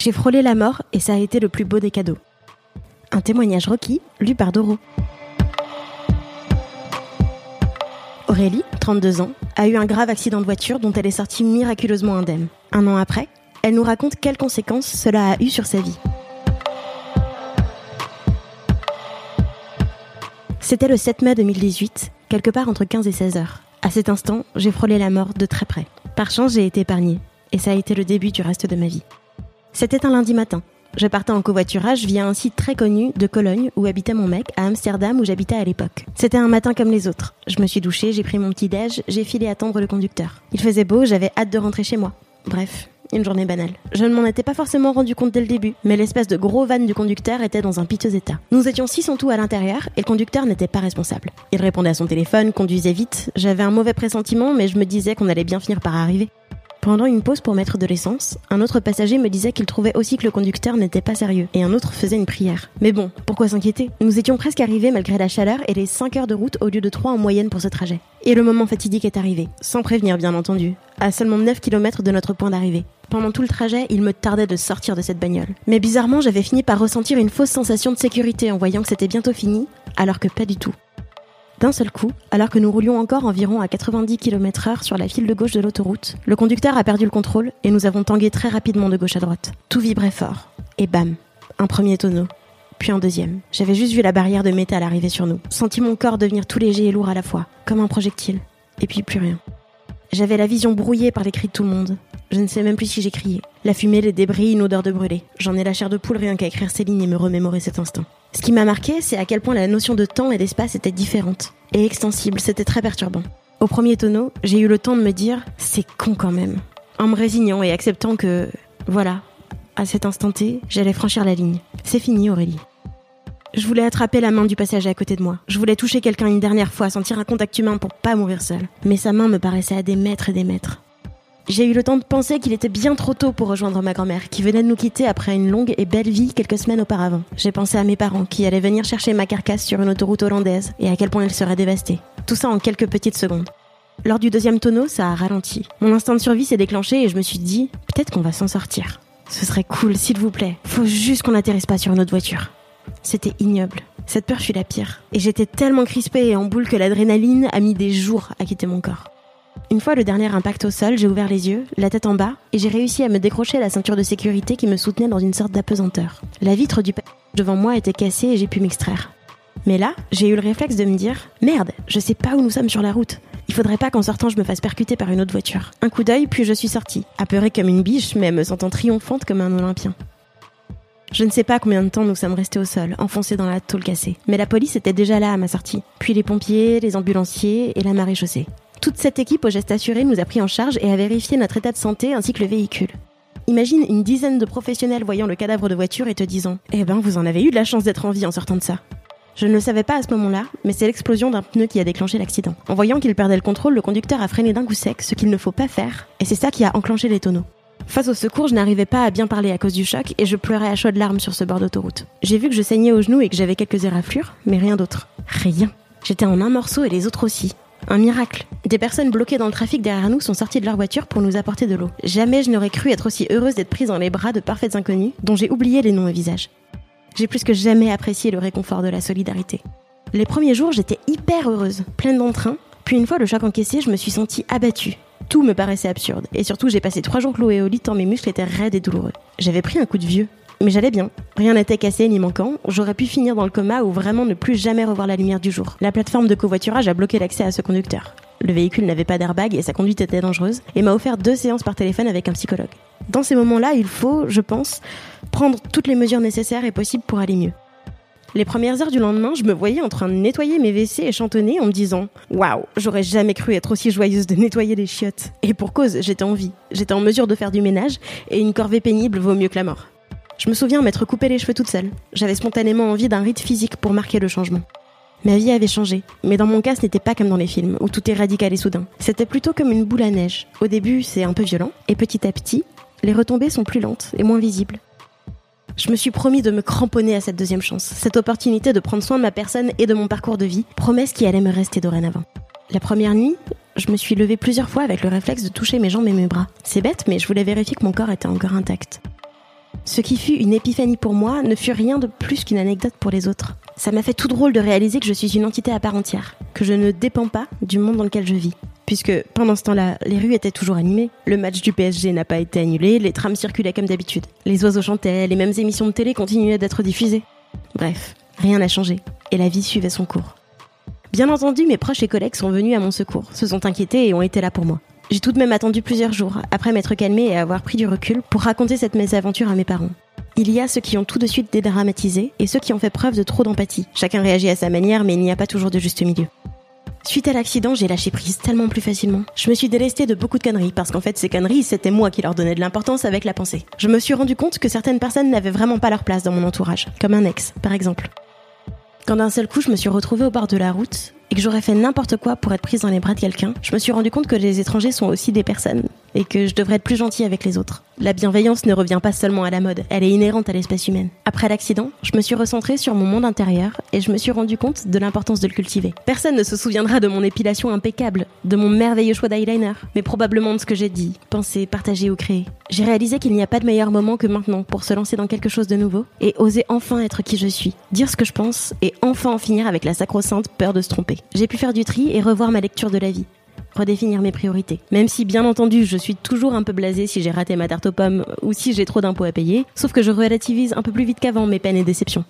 J'ai frôlé la mort et ça a été le plus beau des cadeaux. Un témoignage requis, lu par Doro. Aurélie, 32 ans, a eu un grave accident de voiture dont elle est sortie miraculeusement indemne. Un an après, elle nous raconte quelles conséquences cela a eu sur sa vie. C'était le 7 mai 2018, quelque part entre 15 et 16 heures. À cet instant, j'ai frôlé la mort de très près. Par chance, j'ai été épargnée, et ça a été le début du reste de ma vie. C'était un lundi matin. Je partais en covoiturage via un site très connu de Cologne où habitait mon mec, à Amsterdam où j'habitais à l'époque. C'était un matin comme les autres. Je me suis douchée, j'ai pris mon petit déj, j'ai filé attendre le conducteur. Il faisait beau, j'avais hâte de rentrer chez moi. Bref, une journée banale. Je ne m'en étais pas forcément rendu compte dès le début, mais l'espèce de gros van du conducteur était dans un piteux état. Nous étions six en tout à l'intérieur et le conducteur n'était pas responsable. Il répondait à son téléphone, conduisait vite. J'avais un mauvais pressentiment, mais je me disais qu'on allait bien finir par arriver. Pendant une pause pour mettre de l'essence, un autre passager me disait qu'il trouvait aussi que le conducteur n'était pas sérieux, et un autre faisait une prière. Mais bon, pourquoi s'inquiéter? Nous étions presque arrivés malgré la chaleur et les 5 heures de route au lieu de 3 en moyenne pour ce trajet. Et le moment fatidique est arrivé, sans prévenir bien entendu, à seulement 9 km de notre point d'arrivée. Pendant tout le trajet, il me tardait de sortir de cette bagnole. Mais bizarrement, j'avais fini par ressentir une fausse sensation de sécurité en voyant que c'était bientôt fini, alors que pas du tout. D'un seul coup, alors que nous roulions encore environ à 90 km/h sur la file de gauche de l'autoroute, le conducteur a perdu le contrôle et nous avons tangué très rapidement de gauche à droite. Tout vibrait fort. Et bam, un premier tonneau, puis un deuxième. J'avais juste vu la barrière de métal arriver sur nous, senti mon corps devenir tout léger et lourd à la fois, comme un projectile. Et puis plus rien. J'avais la vision brouillée par les cris de tout le monde. Je ne sais même plus si j'ai crié. La fumée, les débris, une odeur de brûlé. J'en ai la chair de poule rien qu'à écrire ces lignes et me remémorer cet instant. Ce qui m'a marqué, c'est à quel point la notion de temps et d'espace était différente. Et extensible, c'était très perturbant. Au premier tonneau, j'ai eu le temps de me dire, c'est con quand même. En me résignant et acceptant que, voilà, à cet instant T, j'allais franchir la ligne. C'est fini, Aurélie. Je voulais attraper la main du passager à côté de moi. Je voulais toucher quelqu'un une dernière fois, sentir un contact humain pour pas mourir seul. Mais sa main me paraissait à des mètres et des mètres. J'ai eu le temps de penser qu'il était bien trop tôt pour rejoindre ma grand-mère, qui venait de nous quitter après une longue et belle vie quelques semaines auparavant. J'ai pensé à mes parents, qui allaient venir chercher ma carcasse sur une autoroute hollandaise, et à quel point elle serait dévastée. Tout ça en quelques petites secondes. Lors du deuxième tonneau, ça a ralenti. Mon instinct de survie s'est déclenché et je me suis dit, peut-être qu'on va s'en sortir. Ce serait cool, s'il vous plaît. Faut juste qu'on n'atterrisse pas sur une autre voiture. C'était ignoble. Cette peur fut la pire. Et j'étais tellement crispée et en boule que l'adrénaline a mis des jours à quitter mon corps. Une fois le dernier impact au sol, j'ai ouvert les yeux, la tête en bas, et j'ai réussi à me décrocher la ceinture de sécurité qui me soutenait dans une sorte d'apesanteur. La vitre du devant moi était cassée et j'ai pu m'extraire. Mais là, j'ai eu le réflexe de me dire Merde, je sais pas où nous sommes sur la route. Il faudrait pas qu'en sortant je me fasse percuter par une autre voiture. Un coup d'œil, puis je suis sortie, apeurée comme une biche, mais me sentant triomphante comme un Olympien. Je ne sais pas combien de temps nous sommes restés au sol, enfoncés dans la tôle cassée. Mais la police était déjà là à ma sortie. Puis les pompiers, les ambulanciers et la marée chaussée. Toute cette équipe au geste assuré nous a pris en charge et a vérifié notre état de santé ainsi que le véhicule. Imagine une dizaine de professionnels voyant le cadavre de voiture et te disant Eh ben, vous en avez eu de la chance d'être en vie en sortant de ça. Je ne le savais pas à ce moment-là, mais c'est l'explosion d'un pneu qui a déclenché l'accident. En voyant qu'il perdait le contrôle, le conducteur a freiné d'un coup sec, ce qu'il ne faut pas faire, et c'est ça qui a enclenché les tonneaux. Face au secours, je n'arrivais pas à bien parler à cause du choc et je pleurais à chaudes larmes sur ce bord d'autoroute. J'ai vu que je saignais au genou et que j'avais quelques éraflures, mais rien d'autre. Rien. J'étais en un morceau et les autres aussi. Un miracle. Des personnes bloquées dans le trafic derrière nous sont sorties de leur voiture pour nous apporter de l'eau. Jamais je n'aurais cru être aussi heureuse d'être prise dans les bras de parfaites inconnues dont j'ai oublié les noms et visages. J'ai plus que jamais apprécié le réconfort de la solidarité. Les premiers jours, j'étais hyper heureuse, pleine d'entrain. Puis une fois le choc encaissé, je me suis sentie abattue. Tout me paraissait absurde. Et surtout, j'ai passé trois jours clouée au lit tant mes muscles étaient raides et douloureux. J'avais pris un coup de vieux. Mais j'allais bien. Rien n'était cassé ni manquant. J'aurais pu finir dans le coma ou vraiment ne plus jamais revoir la lumière du jour. La plateforme de covoiturage a bloqué l'accès à ce conducteur. Le véhicule n'avait pas d'airbag et sa conduite était dangereuse et m'a offert deux séances par téléphone avec un psychologue. Dans ces moments-là, il faut, je pense, prendre toutes les mesures nécessaires et possibles pour aller mieux. Les premières heures du lendemain, je me voyais en train de nettoyer mes WC et chantonner en me disant Waouh, j'aurais jamais cru être aussi joyeuse de nettoyer les chiottes. Et pour cause, j'étais en vie. J'étais en mesure de faire du ménage et une corvée pénible vaut mieux que la mort. Je me souviens m'être coupé les cheveux toute seule. J'avais spontanément envie d'un rite physique pour marquer le changement. Ma vie avait changé, mais dans mon cas, ce n'était pas comme dans les films, où tout est radical et soudain. C'était plutôt comme une boule à neige. Au début, c'est un peu violent, et petit à petit, les retombées sont plus lentes et moins visibles. Je me suis promis de me cramponner à cette deuxième chance, cette opportunité de prendre soin de ma personne et de mon parcours de vie, promesse qui allait me rester dorénavant. La première nuit, je me suis levée plusieurs fois avec le réflexe de toucher mes jambes et mes bras. C'est bête, mais je voulais vérifier que mon corps était encore intact. Ce qui fut une épiphanie pour moi ne fut rien de plus qu'une anecdote pour les autres. Ça m'a fait tout drôle de réaliser que je suis une entité à part entière, que je ne dépends pas du monde dans lequel je vis. Puisque pendant ce temps-là, les rues étaient toujours animées, le match du PSG n'a pas été annulé, les trams circulaient comme d'habitude, les oiseaux chantaient, les mêmes émissions de télé continuaient d'être diffusées. Bref, rien n'a changé, et la vie suivait son cours. Bien entendu, mes proches et collègues sont venus à mon secours, se sont inquiétés et ont été là pour moi. J'ai tout de même attendu plusieurs jours, après m'être calmée et avoir pris du recul, pour raconter cette mésaventure à mes parents. Il y a ceux qui ont tout de suite dédramatisé et ceux qui ont fait preuve de trop d'empathie. Chacun réagit à sa manière, mais il n'y a pas toujours de juste milieu. Suite à l'accident, j'ai lâché prise tellement plus facilement. Je me suis délestée de beaucoup de conneries, parce qu'en fait, ces conneries, c'était moi qui leur donnais de l'importance avec la pensée. Je me suis rendu compte que certaines personnes n'avaient vraiment pas leur place dans mon entourage, comme un ex, par exemple. Quand d'un seul coup, je me suis retrouvée au bord de la route, et que j'aurais fait n'importe quoi pour être prise dans les bras de quelqu'un, je me suis rendu compte que les étrangers sont aussi des personnes et que je devrais être plus gentille avec les autres. La bienveillance ne revient pas seulement à la mode, elle est inhérente à l'espèce humaine. Après l'accident, je me suis recentrée sur mon monde intérieur et je me suis rendu compte de l'importance de le cultiver. Personne ne se souviendra de mon épilation impeccable, de mon merveilleux choix d'eyeliner, mais probablement de ce que j'ai dit, pensé, partagé ou créé. J'ai réalisé qu'il n'y a pas de meilleur moment que maintenant pour se lancer dans quelque chose de nouveau et oser enfin être qui je suis, dire ce que je pense et enfin en finir avec la sacro-sainte peur de se tromper. J'ai pu faire du tri et revoir ma lecture de la vie redéfinir mes priorités. Même si, bien entendu, je suis toujours un peu blasée si j'ai raté ma tarte aux pommes ou si j'ai trop d'impôts à payer, sauf que je relativise un peu plus vite qu'avant mes peines et déceptions.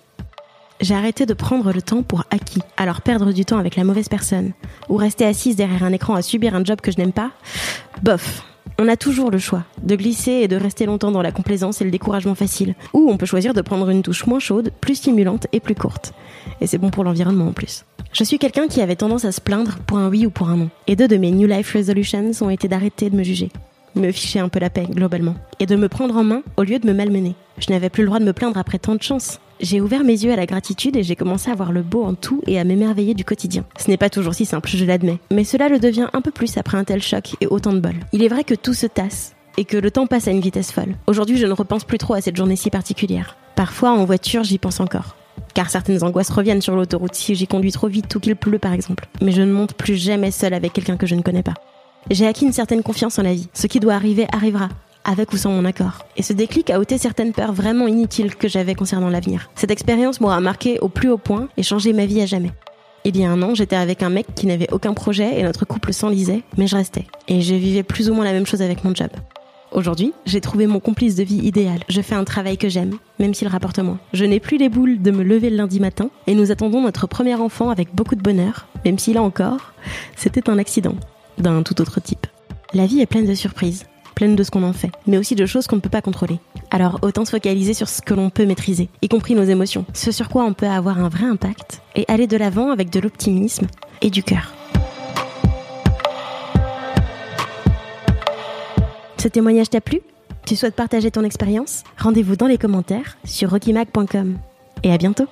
J'ai arrêté de prendre le temps pour acquis. Alors perdre du temps avec la mauvaise personne, ou rester assise derrière un écran à subir un job que je n'aime pas, bof. On a toujours le choix de glisser et de rester longtemps dans la complaisance et le découragement facile, ou on peut choisir de prendre une touche moins chaude, plus stimulante et plus courte. Et c'est bon pour l'environnement en plus. Je suis quelqu'un qui avait tendance à se plaindre pour un oui ou pour un non. Et deux de mes New Life Resolutions ont été d'arrêter de me juger, me ficher un peu la paix globalement, et de me prendre en main au lieu de me malmener. Je n'avais plus le droit de me plaindre après tant de chance. J'ai ouvert mes yeux à la gratitude et j'ai commencé à voir le beau en tout et à m'émerveiller du quotidien. Ce n'est pas toujours si simple, je l'admets, mais cela le devient un peu plus après un tel choc et autant de bol. Il est vrai que tout se tasse et que le temps passe à une vitesse folle. Aujourd'hui, je ne repense plus trop à cette journée si particulière. Parfois, en voiture, j'y pense encore car certaines angoisses reviennent sur l'autoroute si j'ai conduit trop vite ou qu'il pleut par exemple. Mais je ne monte plus jamais seule avec quelqu'un que je ne connais pas. J'ai acquis une certaine confiance en la vie. Ce qui doit arriver arrivera, avec ou sans mon accord. Et ce déclic a ôté certaines peurs vraiment inutiles que j'avais concernant l'avenir. Cette expérience m'aura marqué au plus haut point et changé ma vie à jamais. Il y a un an, j'étais avec un mec qui n'avait aucun projet et notre couple s'enlisait, mais je restais. Et je vivais plus ou moins la même chose avec mon job. Aujourd'hui, j'ai trouvé mon complice de vie idéal. Je fais un travail que j'aime, même s'il rapporte moins. Je n'ai plus les boules de me lever le lundi matin et nous attendons notre premier enfant avec beaucoup de bonheur, même si là encore, c'était un accident, d'un tout autre type. La vie est pleine de surprises, pleine de ce qu'on en fait, mais aussi de choses qu'on ne peut pas contrôler. Alors autant se focaliser sur ce que l'on peut maîtriser, y compris nos émotions, ce sur quoi on peut avoir un vrai impact, et aller de l'avant avec de l'optimisme et du cœur. Ce témoignage t'a plu? Tu souhaites partager ton expérience? Rendez-vous dans les commentaires sur rockymac.com. Et à bientôt